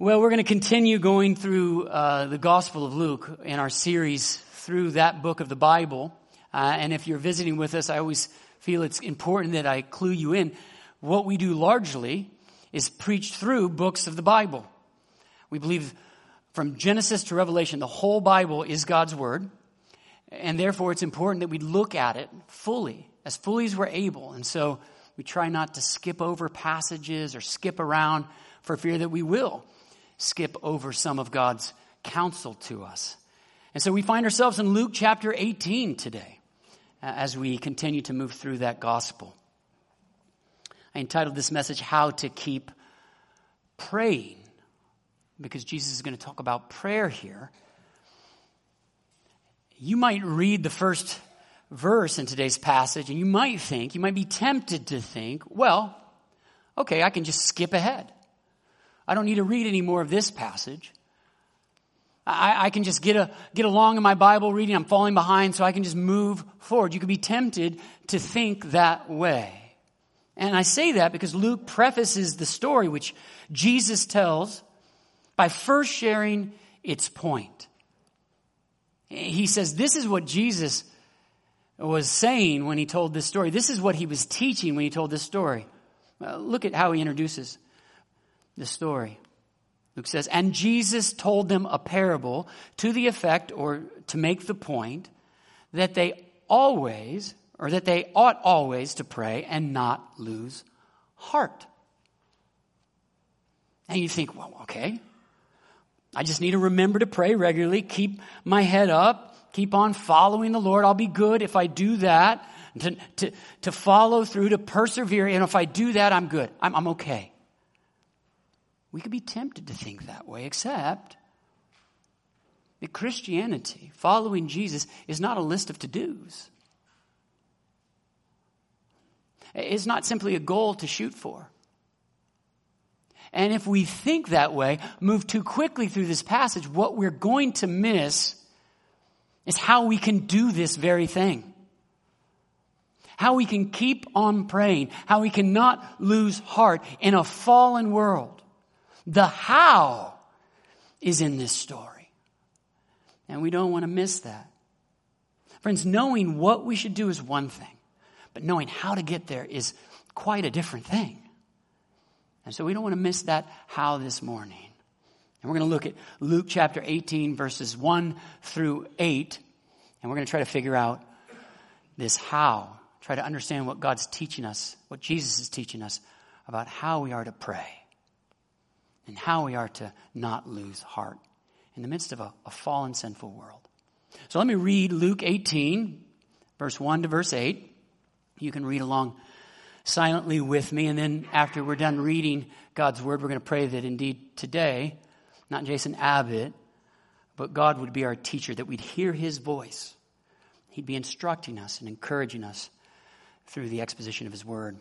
Well, we're going to continue going through uh, the Gospel of Luke in our series through that book of the Bible. Uh, and if you're visiting with us, I always feel it's important that I clue you in. What we do largely is preach through books of the Bible. We believe from Genesis to Revelation, the whole Bible is God's Word. And therefore, it's important that we look at it fully, as fully as we're able. And so we try not to skip over passages or skip around for fear that we will skip over some of God's counsel to us. And so we find ourselves in Luke chapter 18 today uh, as we continue to move through that gospel. I entitled this message, How to Keep Praying, because Jesus is going to talk about prayer here. You might read the first verse in today's passage and you might think, you might be tempted to think, well, okay, I can just skip ahead. I don't need to read any more of this passage. I, I, can just get, a, get along in my Bible reading. I'm falling behind, so I can just move forward. You could be tempted to think that way. And I say that because Luke prefaces the story which Jesus tells by first sharing its point. He says, This is what Jesus was saying when he told this story. This is what he was teaching when he told this story. Uh, look at how he introduces the story. Luke says, And Jesus told them a parable to the effect, or to make the point, that they always, or that they ought always to pray and not lose heart. And you think, well, okay. I just need to remember to pray regularly, keep my head up, keep on following the Lord. I'll be good if I do that. To, to, to follow through, to persevere. And if I do that, I'm good. I'm, I'm okay. We could be tempted to think that way, except that Christianity, following Jesus, is not a list of to dos. It's not simply a goal to shoot for. And if we think that way, move too quickly through this passage, what we're going to miss is how we can do this very thing. How we can keep on praying, how we cannot lose heart in a fallen world. The how is in this story. And we don't want to miss that. Friends, knowing what we should do is one thing, but knowing how to get there is quite a different thing. And so we don't want to miss that how this morning. And we're going to look at Luke chapter 18, verses 1 through 8, and we're going to try to figure out this how. Try to understand what God's teaching us, what Jesus is teaching us about how we are to pray and how we are to not lose heart in the midst of a, a fallen, sinful world. So let me read Luke 18, verse 1 to verse 8. You can read along silently with me, and then after we're done reading God's word, we're going to pray that indeed today, not Jason Abbott, but God would be our teacher, that we'd hear his voice. He'd be instructing us and encouraging us through the exposition of his word.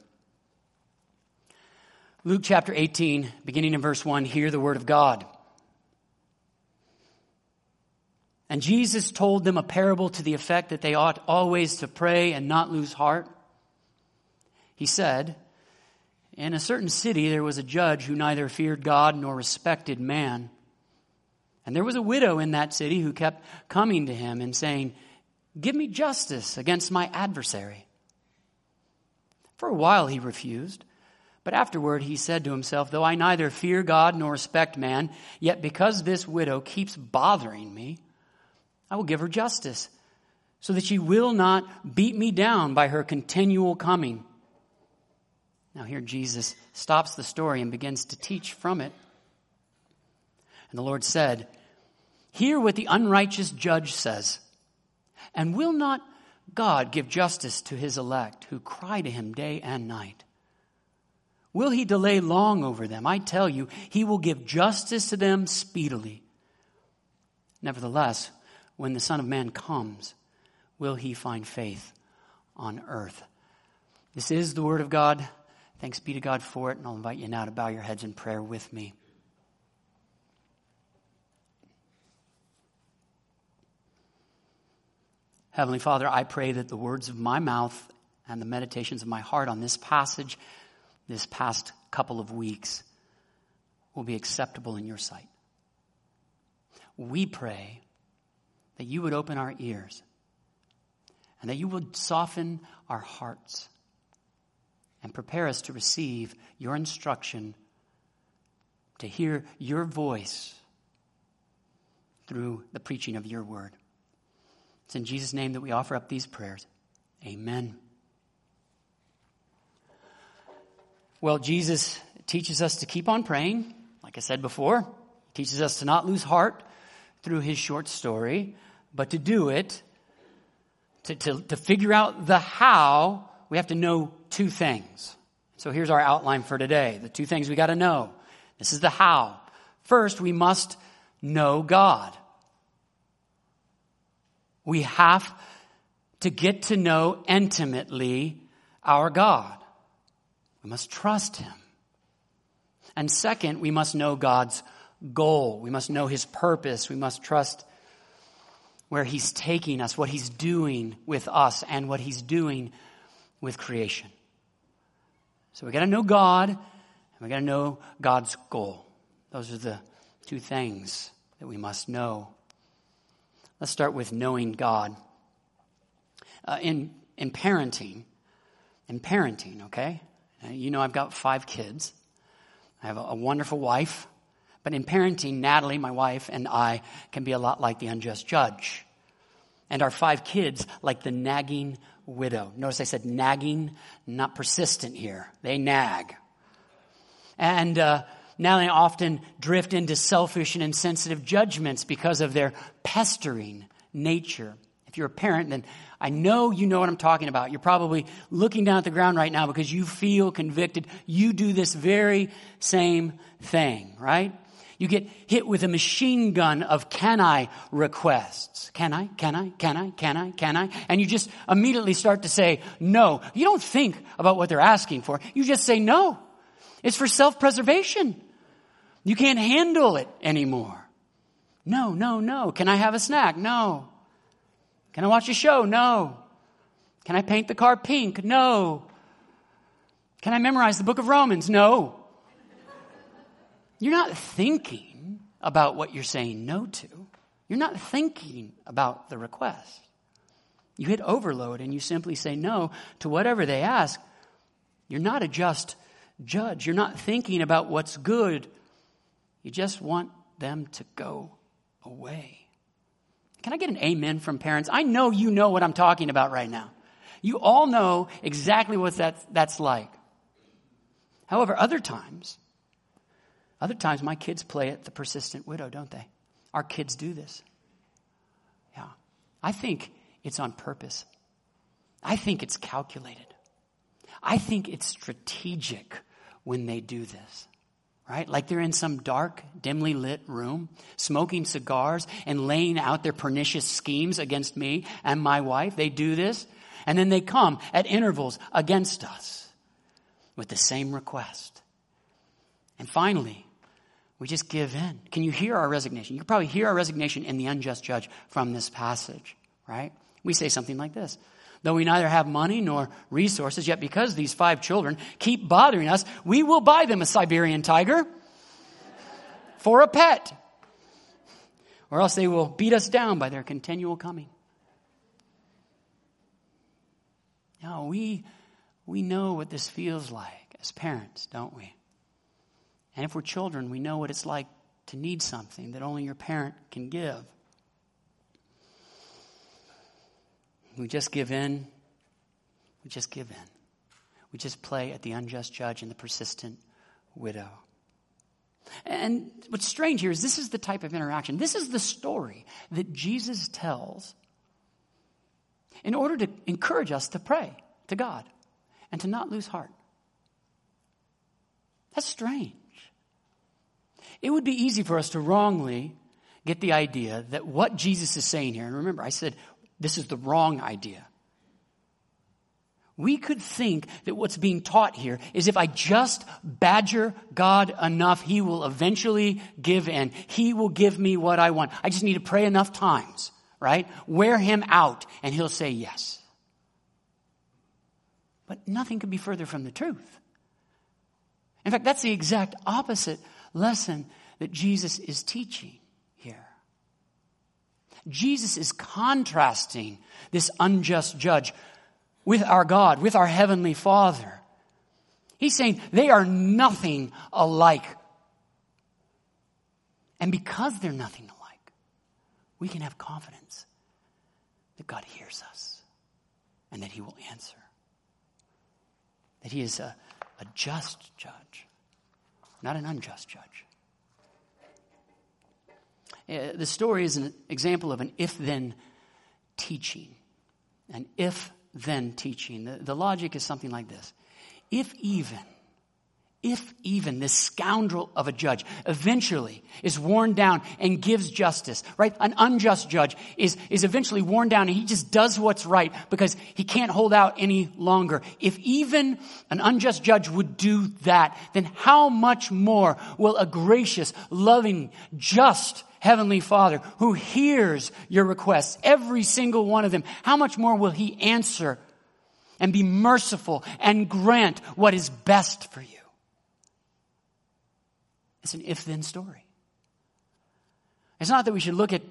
Luke chapter 18, beginning in verse 1, hear the word of God. And Jesus told them a parable to the effect that they ought always to pray and not lose heart. He said, In a certain city there was a judge who neither feared God nor respected man. And there was a widow in that city who kept coming to him and saying, Give me justice against my adversary. For a while he refused. But afterward he said to himself, Though I neither fear God nor respect man, yet because this widow keeps bothering me, I will give her justice, so that she will not beat me down by her continual coming. Now, here Jesus stops the story and begins to teach from it. And the Lord said, Hear what the unrighteous judge says. And will not God give justice to his elect who cry to him day and night? Will he delay long over them? I tell you, he will give justice to them speedily. Nevertheless, when the Son of Man comes, will he find faith on earth? This is the Word of God. Thanks be to God for it, and I'll invite you now to bow your heads in prayer with me. Heavenly Father, I pray that the words of my mouth and the meditations of my heart on this passage this past couple of weeks will be acceptable in your sight. We pray that you would open our ears and that you would soften our hearts and prepare us to receive your instruction, to hear your voice through the preaching of your word. It's in Jesus' name that we offer up these prayers. Amen. Well, Jesus teaches us to keep on praying. Like I said before, he teaches us to not lose heart through his short story, but to do it, to, to, to figure out the how, we have to know two things. So here's our outline for today. The two things we got to know. This is the how. First, we must know God. We have to get to know intimately our God. We must trust Him. And second, we must know God's goal. We must know His purpose. We must trust where He's taking us, what He's doing with us, and what He's doing with creation. So we got to know God, and we got to know God's goal. Those are the two things that we must know. Let's start with knowing God. Uh, in in parenting, in parenting, okay. Uh, you know, I've got five kids. I have a, wonderful wife, but in parenting, Natalie, my wife, and I can be a lot like the unjust judge, and our five kids like the nagging widow. Notice I said nagging, not persistent here. They nag. And uh, now they often drift into selfish and insensitive judgments because of their pestering nature. You're a parent, then I know you know what I'm talking about. You're probably looking down at the ground right now because you feel convicted. You do this very same thing, right? You get hit with a machine gun of can I requests. Can I? Can I? Can I? Can I? Can I? And you just immediately start to say no. You don't think about what they're asking for. You just say no. It's for self-preservation. You can't handle it anymore. No, no, no. Can I have a snack? No. Can I watch a show? No. Can I paint the car pink? No. Can I memorize the book of Romans? No. You're not thinking about what you're saying no to. You're not thinking about the request. You hit overload and you simply say no to whatever they ask. You're not a just judge. You're not thinking about what's good. You just want them to go away. Can I get an amen from parents? I know you know what I'm talking about right now. You all know exactly what that, that's like. However, other times, other times, my kids play at the persistent widow, don't they? Our kids do this. Yeah. I think it's on purpose. I think it's calculated. I think it's strategic when they do this. Right? Like they're in some dark, dimly lit room, smoking cigars and laying out their pernicious schemes against me and my wife. They do this. And then they come at intervals against us with the same request. And finally, we just give in. Can you hear our resignation? You can probably hear our resignation in the unjust judge from this passage, right? We say something like this. Though we neither have money nor resources, yet because these five children keep bothering us, we will buy them a Siberian tiger for a pet. Or else they will beat us down by their continual coming. Now, we, we know what this feels like as parents, don't we? And if we're children, we know what it's like to need something that only your parent can give. We just give in. We just give in. We just play at the unjust judge and the persistent widow. And what's strange here is this is the type of interaction. This is the story that Jesus tells in order to encourage us to pray to God and to not lose heart. That's strange. It would be easy for us to wrongly get the idea that what Jesus is saying here, and remember, I said this is the wrong idea. We could think that what's being taught here is if I just badger God enough, He will eventually give in. He will give me what I want. I just need to pray enough times, right? Wear Him out and He'll say yes. But nothing could be further from the truth. In fact, that's the exact opposite lesson that Jesus is teaching. Jesus is contrasting this unjust judge with our God, with our Heavenly Father. He's saying they are nothing alike. And because they're nothing alike, we can have confidence that God hears us and that He will answer. That He is a, a just judge, not an unjust judge. Uh, the story is an example of an if then teaching. An if then teaching. The, the logic is something like this If even, if even this scoundrel of a judge eventually is worn down and gives justice, right? An unjust judge is, is eventually worn down and he just does what's right because he can't hold out any longer. If even an unjust judge would do that, then how much more will a gracious, loving, just, Heavenly Father who hears your requests, every single one of them, how much more will He answer and be merciful and grant what is best for you? It's an if then story. It's not that we should look at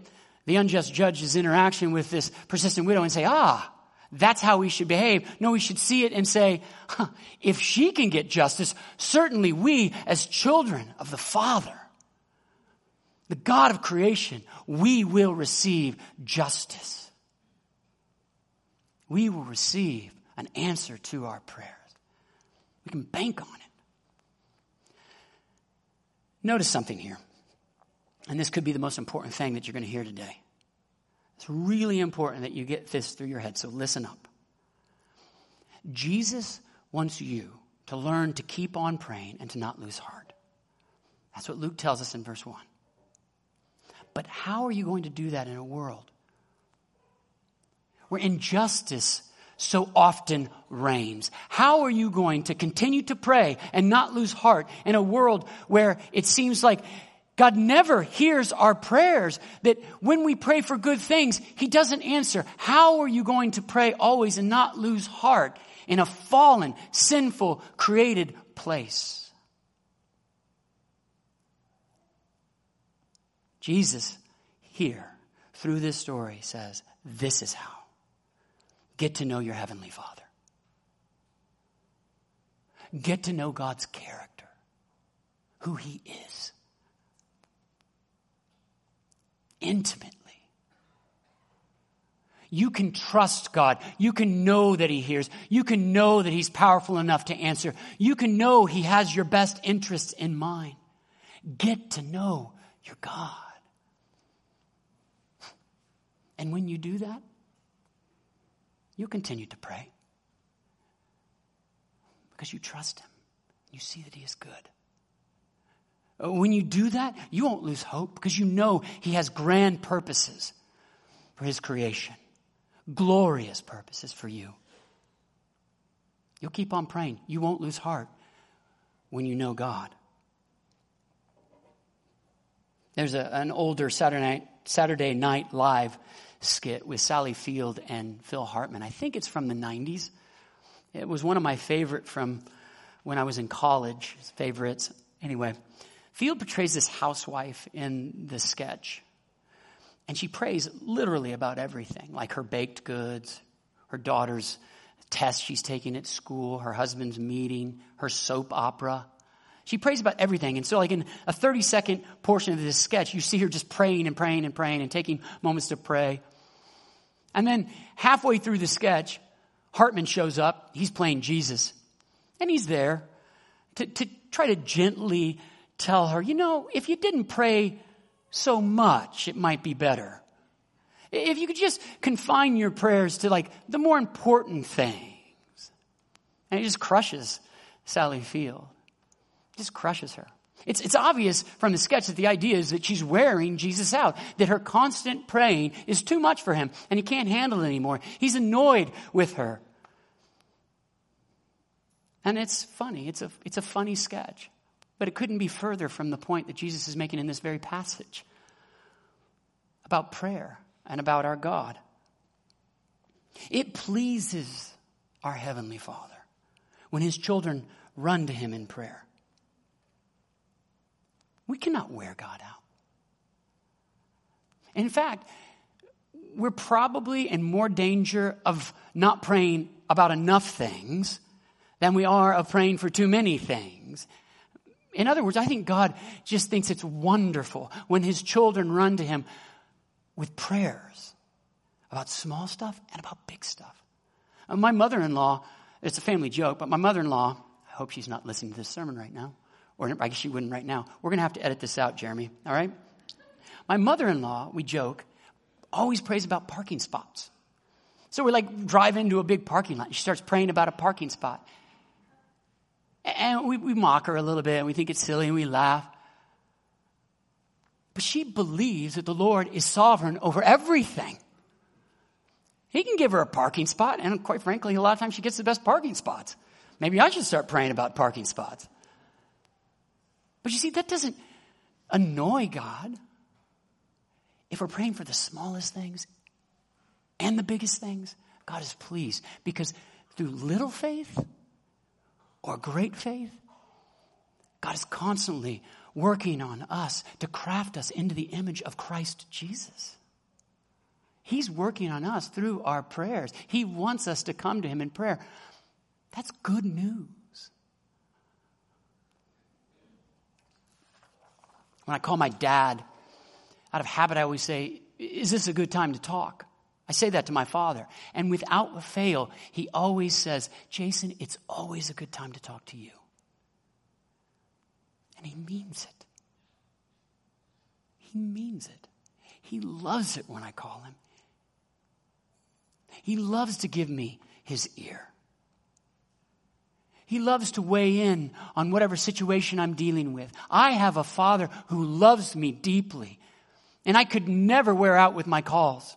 the unjust judge's interaction with this persistent widow and say, ah, that's how we should behave. No, we should see it and say, huh, if she can get justice, certainly we, as children of the Father, the God of creation, we will receive justice. We will receive an answer to our prayers. We can bank on it. Notice something here. And this could be the most important thing that you're going to hear today. It's really important that you get this through your head, so listen up. Jesus wants you to learn to keep on praying and to not lose heart. That's what Luke tells us in verse 1. But how are you going to do that in a world where injustice so often reigns? How are you going to continue to pray and not lose heart in a world where it seems like God never hears our prayers, that when we pray for good things, He doesn't answer. How are you going to pray always and not lose heart in a fallen, sinful, created place? Jesus, here, through this story, says, This is how. Get to know your Heavenly Father. Get to know God's character, who He is, intimately. You can trust God. You can know that He hears. You can know that He's powerful enough to answer. You can know He has your best interests in mind. Get to know your God. And when you do that, you'll continue to pray because you trust Him. You see that He is good. When you do that, you won't lose hope because you know He has grand purposes for His creation, glorious purposes for you. You'll keep on praying. You won't lose heart when you know God. There's a, an older Saturday night, Saturday Night Live skit with Sally Field and Phil Hartman. I think it's from the 90s. It was one of my favorite from when I was in college, favorites. Anyway, Field portrays this housewife in the sketch. And she prays literally about everything, like her baked goods, her daughter's test she's taking at school, her husband's meeting, her soap opera. She prays about everything. And so, like in a 30 second portion of this sketch, you see her just praying and praying and praying and taking moments to pray. And then halfway through the sketch, Hartman shows up. He's playing Jesus. And he's there to, to try to gently tell her, you know, if you didn't pray so much, it might be better. If you could just confine your prayers to like the more important things. And it just crushes Sally Field. Just crushes her. It's, it's obvious from the sketch that the idea is that she's wearing Jesus out, that her constant praying is too much for him and he can't handle it anymore. He's annoyed with her. And it's funny. It's a, it's a funny sketch. But it couldn't be further from the point that Jesus is making in this very passage about prayer and about our God. It pleases our Heavenly Father when His children run to Him in prayer. We cannot wear God out. In fact, we're probably in more danger of not praying about enough things than we are of praying for too many things. In other words, I think God just thinks it's wonderful when his children run to him with prayers about small stuff and about big stuff. Uh, my mother in law, it's a family joke, but my mother in law, I hope she's not listening to this sermon right now, or I guess she wouldn't right now. We're going to have to edit this out, Jeremy, all right? My mother in law, we joke, always prays about parking spots. So we're like drive into a big parking lot. She starts praying about a parking spot. And we, we mock her a little bit and we think it's silly and we laugh. But she believes that the Lord is sovereign over everything. He can give her a parking spot, and quite frankly, a lot of times she gets the best parking spots. Maybe I should start praying about parking spots. But you see, that doesn't annoy God. If we're praying for the smallest things and the biggest things, God is pleased because through little faith or great faith, God is constantly working on us to craft us into the image of Christ Jesus. He's working on us through our prayers. He wants us to come to Him in prayer. That's good news. When I call my dad, out of habit, I always say, Is this a good time to talk? I say that to my father. And without fail, he always says, Jason, it's always a good time to talk to you. And he means it. He means it. He loves it when I call him. He loves to give me his ear. He loves to weigh in on whatever situation I'm dealing with. I have a father who loves me deeply, and I could never wear out with my calls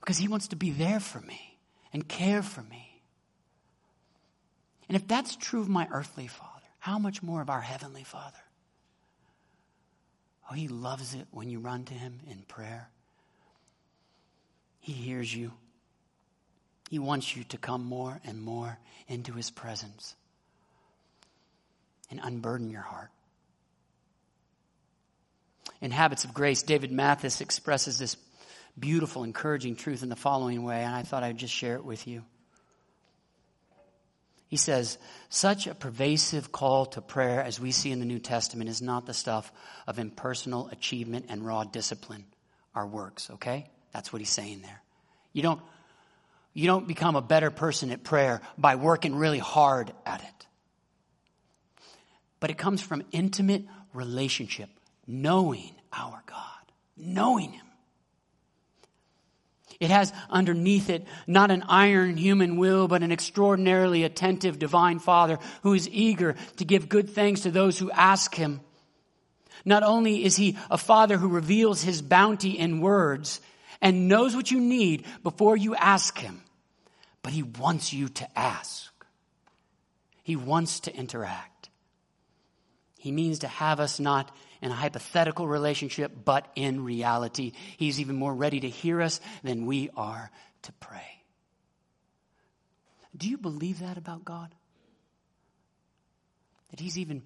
because he wants to be there for me and care for me. And if that's true of my earthly father, how much more of our heavenly father? Oh, he loves it when you run to him in prayer. He hears you. He wants you to come more and more into His presence and unburden your heart. In Habits of Grace, David Mathis expresses this beautiful, encouraging truth in the following way, and I thought I'd just share it with you. He says, such a pervasive call to prayer as we see in the New Testament is not the stuff of impersonal achievement and raw discipline, our works, okay? That's what he's saying there. You don't you don't become a better person at prayer by working really hard at it. But it comes from intimate relationship, knowing our God, knowing Him. It has underneath it not an iron human will, but an extraordinarily attentive divine Father who is eager to give good things to those who ask Him. Not only is He a Father who reveals His bounty in words, and knows what you need before you ask Him. But He wants you to ask. He wants to interact. He means to have us not in a hypothetical relationship, but in reality. He's even more ready to hear us than we are to pray. Do you believe that about God? That He's even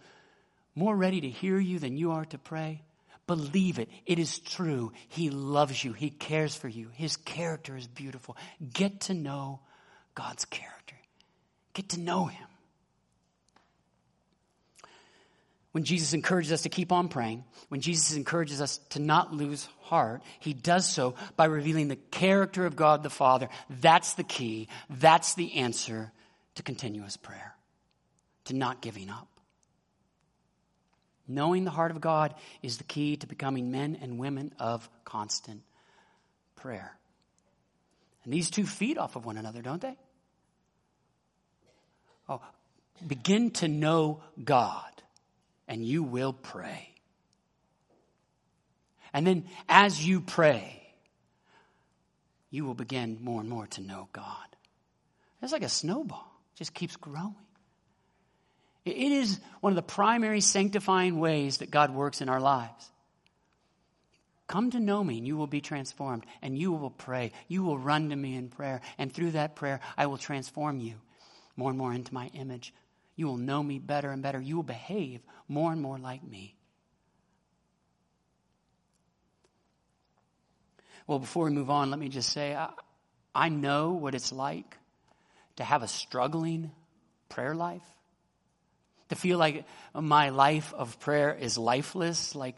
more ready to hear you than you are to pray? Believe it. It is true. He loves you. He cares for you. His character is beautiful. Get to know God's character. Get to know Him. When Jesus encourages us to keep on praying, when Jesus encourages us to not lose heart, He does so by revealing the character of God the Father. That's the key. That's the answer to continuous prayer, to not giving up. Knowing the heart of God is the key to becoming men and women of constant prayer. And these two feed off of one another, don't they? Oh, begin to know God, and you will pray. And then as you pray, you will begin more and more to know God. It's like a snowball, it just keeps growing. It is one of the primary sanctifying ways that God works in our lives. Come to know me and you will be transformed and you will pray. You will run to me in prayer. And through that prayer, I will transform you more and more into my image. You will know me better and better. You will behave more and more like me. Well, before we move on, let me just say I, I know what it's like to have a struggling prayer life, to feel like my life of prayer is lifeless, like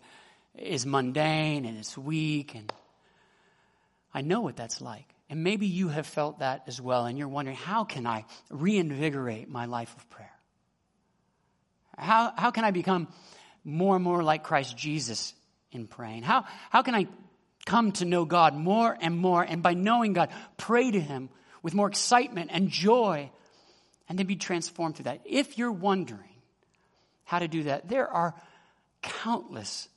is mundane and it's weak. And I know what that's like. And maybe you have felt that as well, and you're wondering, how can I reinvigorate my life of prayer? How, how can I become more and more like Christ Jesus in praying? How, how can I come to know God more and more, and by knowing God, pray to Him with more excitement and joy, and then be transformed through that? If you're wondering how to do that, there are countless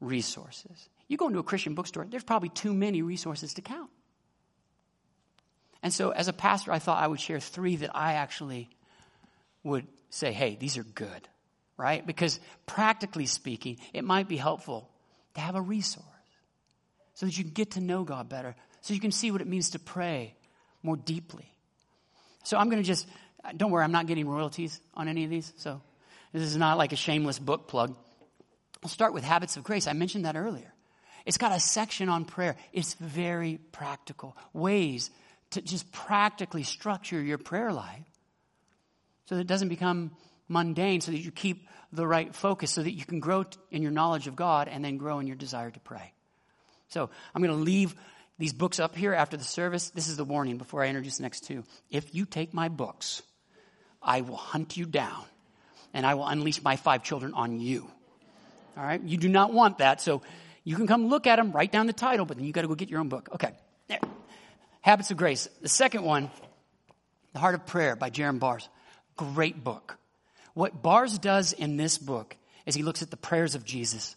resources. You go into a Christian bookstore, there's probably too many resources to count. And so, as a pastor, I thought I would share three that I actually would say, hey, these are good, right? Because practically speaking, it might be helpful to have a resource so that you can get to know God better, so you can see what it means to pray more deeply. So, I'm going to just, don't worry, I'm not getting royalties on any of these. So, this is not like a shameless book plug. I'll start with Habits of Grace. I mentioned that earlier. It's got a section on prayer. It's very practical. Ways to just practically structure your prayer life so that it doesn't become mundane, so that you keep the right focus, so that you can grow in your knowledge of God and then grow in your desire to pray. So I'm going to leave these books up here after the service. This is the warning before I introduce the next two. If you take my books, I will hunt you down and I will unleash my five children on you. All right? You do not want that, so you can come look at them, write down the title, but then you got to go get your own book. Okay. There. Habits of Grace. The second one, The Heart of Prayer by Jerram Barrs. Great book. What Barrs does in this book is he looks at the prayers of Jesus.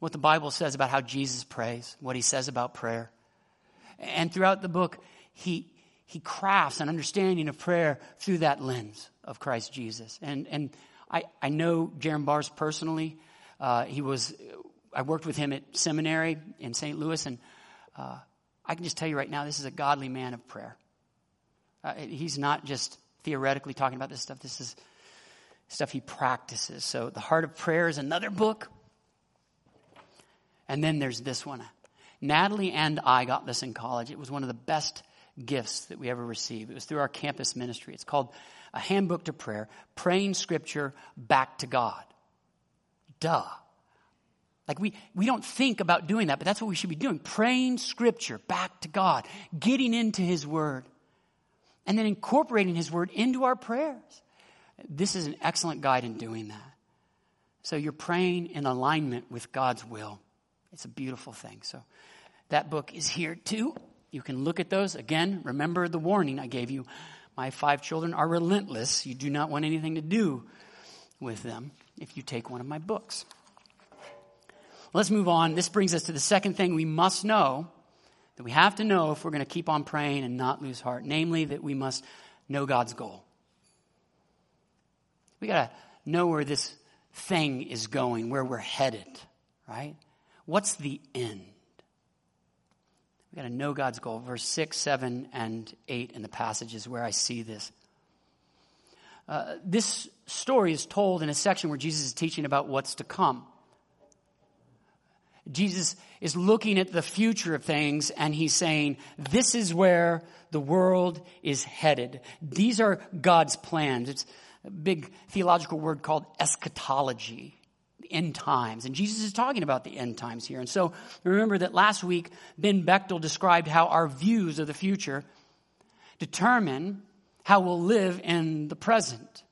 What the Bible says about how Jesus prays, what he says about prayer. And throughout the book, he, he crafts an understanding of prayer through that lens of Christ Jesus. And, and I, I know Jerram Barrs personally. Uh, he was, I worked with him at seminary in St. Louis, and uh, I can just tell you right now, this is a godly man of prayer. Uh, he's not just theoretically talking about this stuff, this is stuff he practices. So, The Heart of Prayer is another book. And then there's this one. Natalie and I got this in college. It was one of the best gifts that we ever received. It was through our campus ministry. It's called A Handbook to Prayer Praying Scripture Back to God. Duh. Like we, we don't think about doing that, but that's what we should be doing. Praying scripture back to God, getting into His Word, and then incorporating His Word into our prayers. This is an excellent guide in doing that. So you're praying in alignment with God's will. It's a beautiful thing. So that book is here too. You can look at those. Again, remember the warning I gave you. My five children are relentless. You do not want anything to do with them if you take one of my books. Let's move on. This brings us to the second thing we must know that we have to know if we're going to keep on praying and not lose heart, namely that we must know God's goal. We got to know where this thing is going, where we're headed, right? What's the end? We got to know God's goal. Verse 6, 7, and 8 in the passages where I see this. Uh, this story is told in a section where Jesus is teaching about what's to come. Jesus is looking at the future of things and he's saying, this is where the world is headed. These are God's plans. It's a big theological word called eschatology, end times. And Jesus is talking about the end times here. And so remember that last week, Ben Bechtel described how our views of the future determine how we'll live in the present.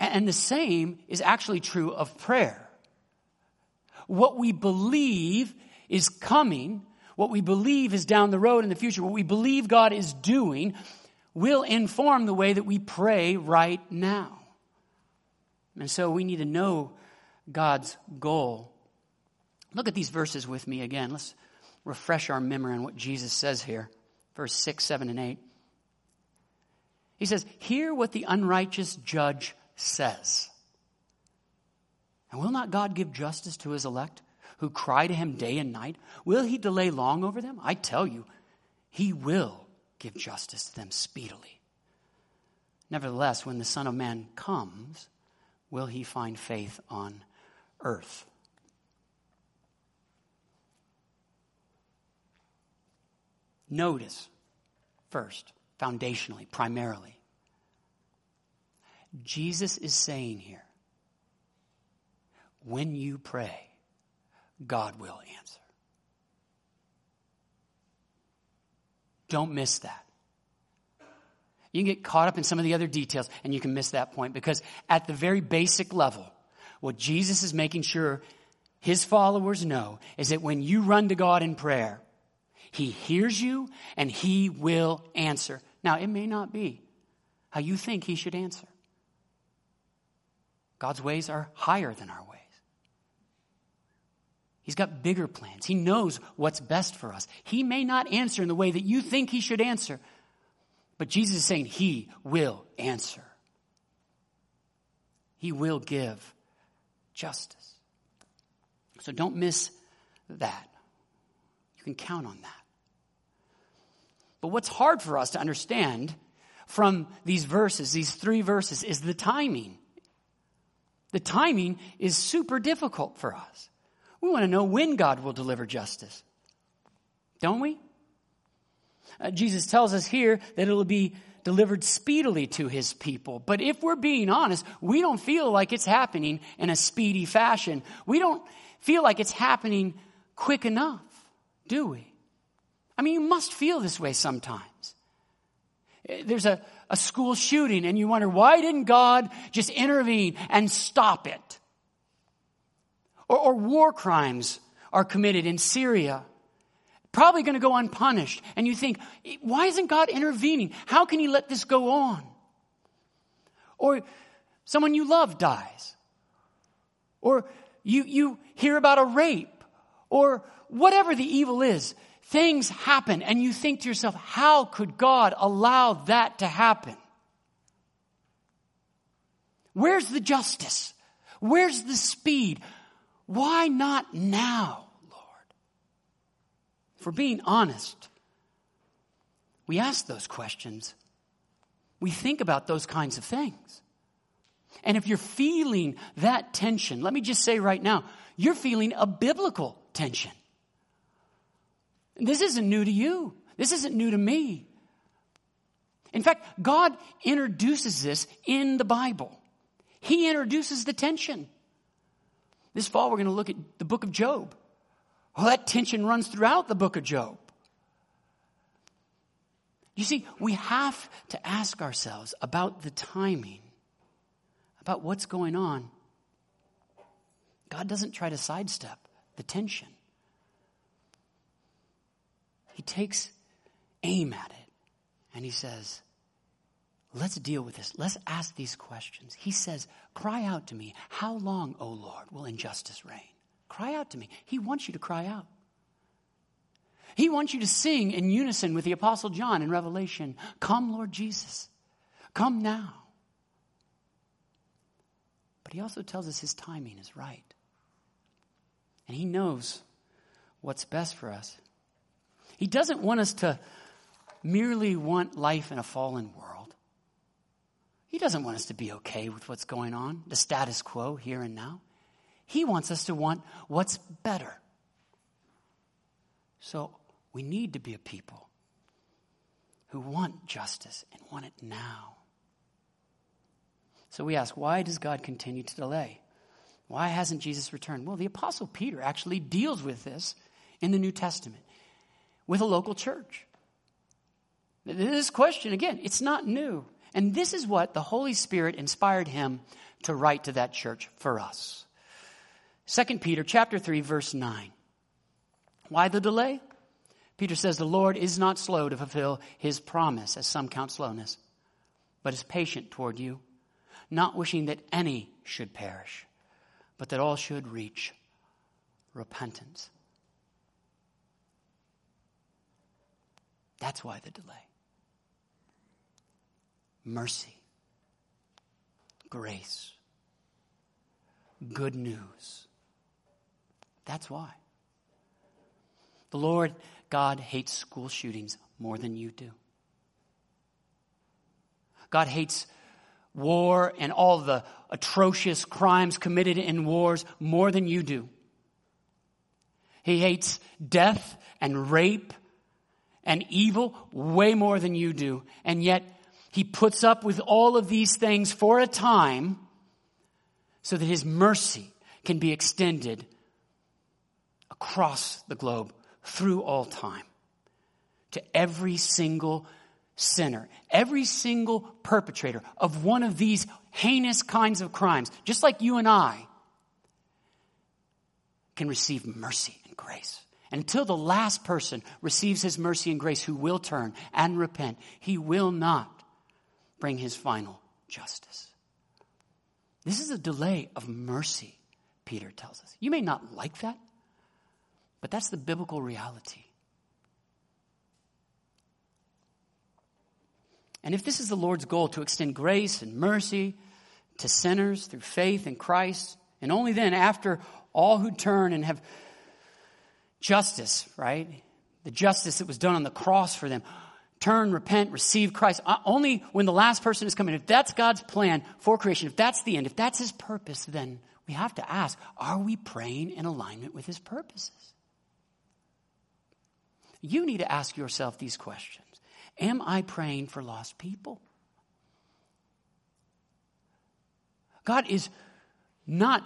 And the same is actually true of prayer what we believe is coming, what we believe is down the road in the future, what we believe God is doing, will inform the way that we pray right now. And so we need to know God's goal. Look at these verses with me again. Let's refresh our memory on what Jesus says here. Verse 6, 7, and 8. He says, Hear what the unrighteous judge says. And will not God give justice to his elect who cry to him day and night? Will he delay long over them? I tell you, he will give justice to them speedily. Nevertheless, when the Son of Man comes, will he find faith on earth? Notice, first, foundationally, primarily, Jesus is saying here when you pray, God will answer. Don't miss that. You can get caught up in some of the other details and you can miss that point because at the very basic level, what Jesus is making sure his followers know is that when you run to God in prayer, he hears you and he will answer. Now, it may not be how you think he should answer. God's ways are higher than our ways. He's got bigger plans. He knows what's best for us. He may not answer in the way that you think he should answer, but Jesus is saying he will answer. He will give justice. So don't miss that. You can count on that. But what's hard for us to understand from these verses, these three verses, is the timing. The timing is super difficult for us. We want to know when God will deliver justice. Don't we? Uh, Jesus tells us here that it'll be delivered speedily to his people. But if we're being honest, we don't feel like it's happening in a speedy fashion. We don't feel like it's happening quick enough, do we? I mean, you must feel this way sometimes. Uh, there's a, a school shooting and you wonder, why didn't God just intervene and stop it? or, or war crimes are committed in Syria probably going to go unpunished. And you think, why isn't God intervening? How can He let this go on? Or someone you love dies. Or you, you hear about a rape. Or whatever the evil is. Things happen and you think to yourself, how could God allow that to happen? Where's the justice? Where's the speed? Why not now? For being honest, we ask those questions. We think about those kinds of things. And if you're feeling that tension, let me just say right now, you're feeling a biblical tension. This isn't new to you. This isn't new to me. In fact, God introduces this in the Bible. He introduces the tension. This fall, we're going to look at the book of Job. Well, that tension runs throughout the book of Job. You see, we have to ask ourselves about the timing, about what's going on. God doesn't try to sidestep the tension, He takes aim at it and He says, Let's deal with this. Let's ask these questions. He says, Cry out to me. How long, O Lord, will injustice reign? Cry out to me. He wants you to cry out. He wants you to sing in unison with the Apostle John in Revelation Come, Lord Jesus. Come now. But he also tells us his timing is right. And he knows what's best for us. He doesn't want us to merely want life in a fallen world. He doesn't want us to be okay with what's going on, the status quo here and now. He wants us to want what's better. So we need to be a people who want justice and want it now. So we ask, why does God continue to delay? Why hasn't Jesus returned? Well, the Apostle Peter actually deals with this in the New Testament with a local church. This question, again, it's not new. And this is what the Holy Spirit inspired him to write to that church for us. 2 Peter chapter 3 verse 9. Why the delay? Peter says the Lord is not slow to fulfill his promise as some count slowness, but is patient toward you, not wishing that any should perish, but that all should reach repentance. That's why the delay mercy, grace, good news. That's why. The Lord God hates school shootings more than you do. God hates war and all the atrocious crimes committed in wars more than you do. He hates death and rape and evil way more than you do. And yet he puts up with all of these things for a time so that his mercy can be extended across the globe through all time to every single sinner, every single perpetrator of one of these heinous kinds of crimes, just like you and I, can receive mercy and grace. Until the last person receives his mercy and grace who will turn and repent, he will not bring his final justice. This is a delay of mercy, Peter tells us. You may not like that, but that's the biblical reality. And if this is the Lord's goal to extend grace and mercy to sinners through faith in Christ, and only then, after all who turn and have justice, right? The justice that was done on the cross for them. Turn, repent, receive Christ. Uh, only when the last person is coming. If that's God's plan for creation, if that's the end, if that's His purpose, then we have to ask, are we praying in alignment with His purposes? You need to ask yourself these questions. Am I praying for lost people? God is not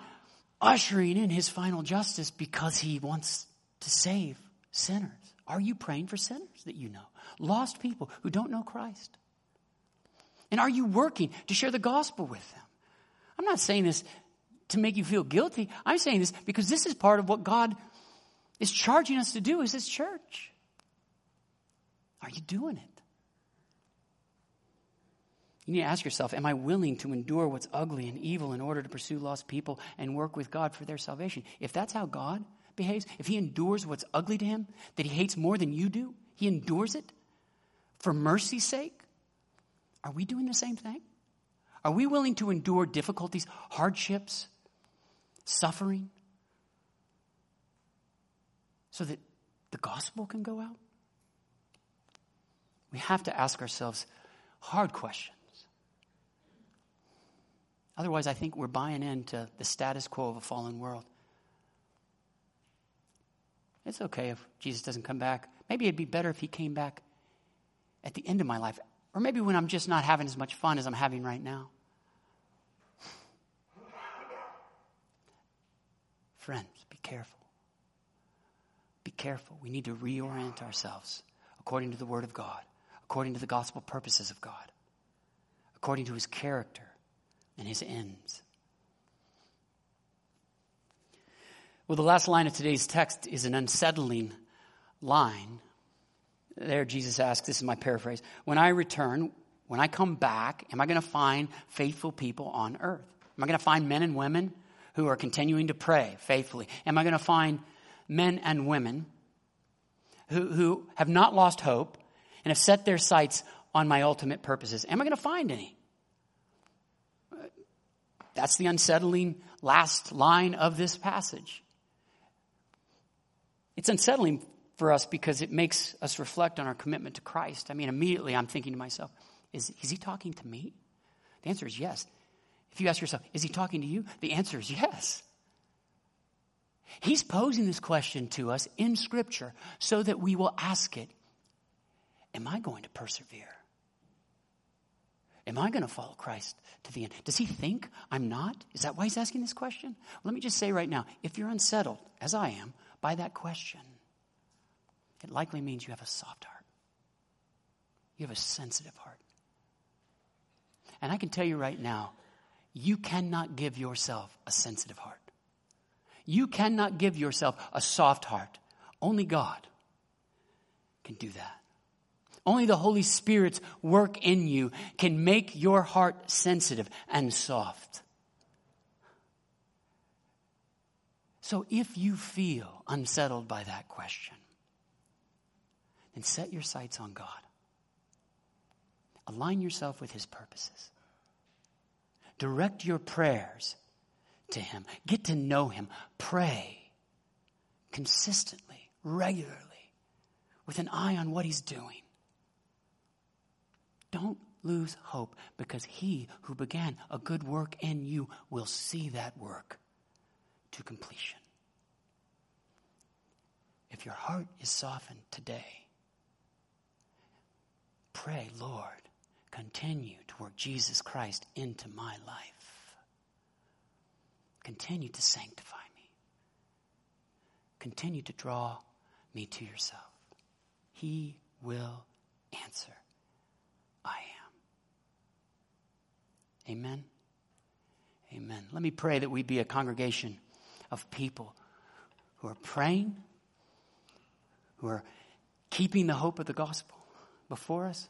ushering in his final justice because he wants to save sinners. Are you praying for sinners that you know? Lost people who don't know Christ? And are you working to share the gospel with them? I'm not saying this to make you feel guilty. I'm saying this because this is part of what God is charging us to do as his church. Are you doing it? You need to ask yourself, am I willing to endure what's ugly and evil in order to pursue lost people and work with God for their salvation? If that's how God behaves, if he endures what's ugly to him, that he hates more than you do, he endures it for mercy's sake, are we doing the same thing? Are we willing to endure difficulties, hardships, suffering, so that the gospel can go out? We have to ask ourselves hard questions. Otherwise, I think we're buying into the status quo of a fallen world. It's okay if Jesus doesn't come back. Maybe it'd be better if he came back at the end of my life, or maybe when I'm just not having as much fun as I'm having right now. Friends, be careful. Be careful. We need to reorient ourselves according to the Word of God, according to the gospel purposes of God, according to His character and his ends. Well, the last line of today's text is an unsettling line. There, Jesus asks, this is my paraphrase When I return, when I come back, am I going to find faithful people on earth? Am I going to find men and women who are continuing to pray faithfully? Am I going to find men and women who, who have not lost hope and have set their sights on my ultimate purposes? Am I going to find any? That's the unsettling last line of this passage. It's unsettling for us because it makes us reflect on our commitment to Christ. I mean, immediately I'm thinking to myself, is, is he talking to me? The answer is yes. If you ask yourself, is he talking to you? The answer is yes. He's posing this question to us in Scripture so that we will ask it Am I going to persevere? Am I going to follow Christ to the end? Does he think I'm not? Is that why he's asking this question? Let me just say right now if you're unsettled, as I am, by that question, it likely means you have a soft heart. You have a sensitive heart. And I can tell you right now, you cannot give yourself a sensitive heart. You cannot give yourself a soft heart. Only God can do that. Only the Holy Spirit's work in you can make your heart sensitive and soft. So if you feel unsettled by that question, then set your sights on God. Align yourself with His purposes. Direct your prayers to Him. Get to know Him. Pray consistently, regularly, with an eye on what He's doing. Don't lose hope because he who began a good work in you will see that work to completion. If your heart is softened today, pray, Lord, continue to work Jesus Christ into my life. Continue to sanctify me. Continue to draw me to yourself. He will answer. I am. Amen. Amen. Let me pray that we be a congregation of people who are praying, who are keeping the hope of the gospel before us,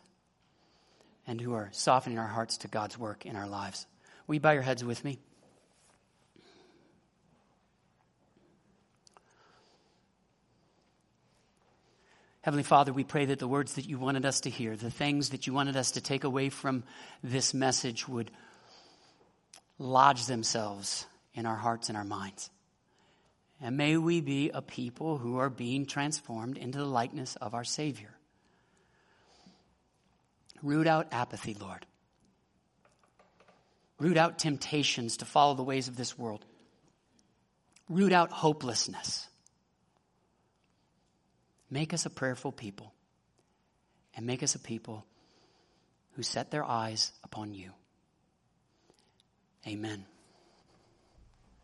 and who are softening our hearts to God's work in our lives. Will you bow your heads with me? Heavenly Father, we pray that the words that you wanted us to hear, the things that you wanted us to take away from this message would lodge themselves in our hearts and our minds. And may we be a people who are being transformed into the likeness of our Savior. Root out apathy, Lord. Root out temptations to follow the ways of this world. Root out hopelessness. Make us a prayerful people and make us a people who set their eyes upon you. Amen.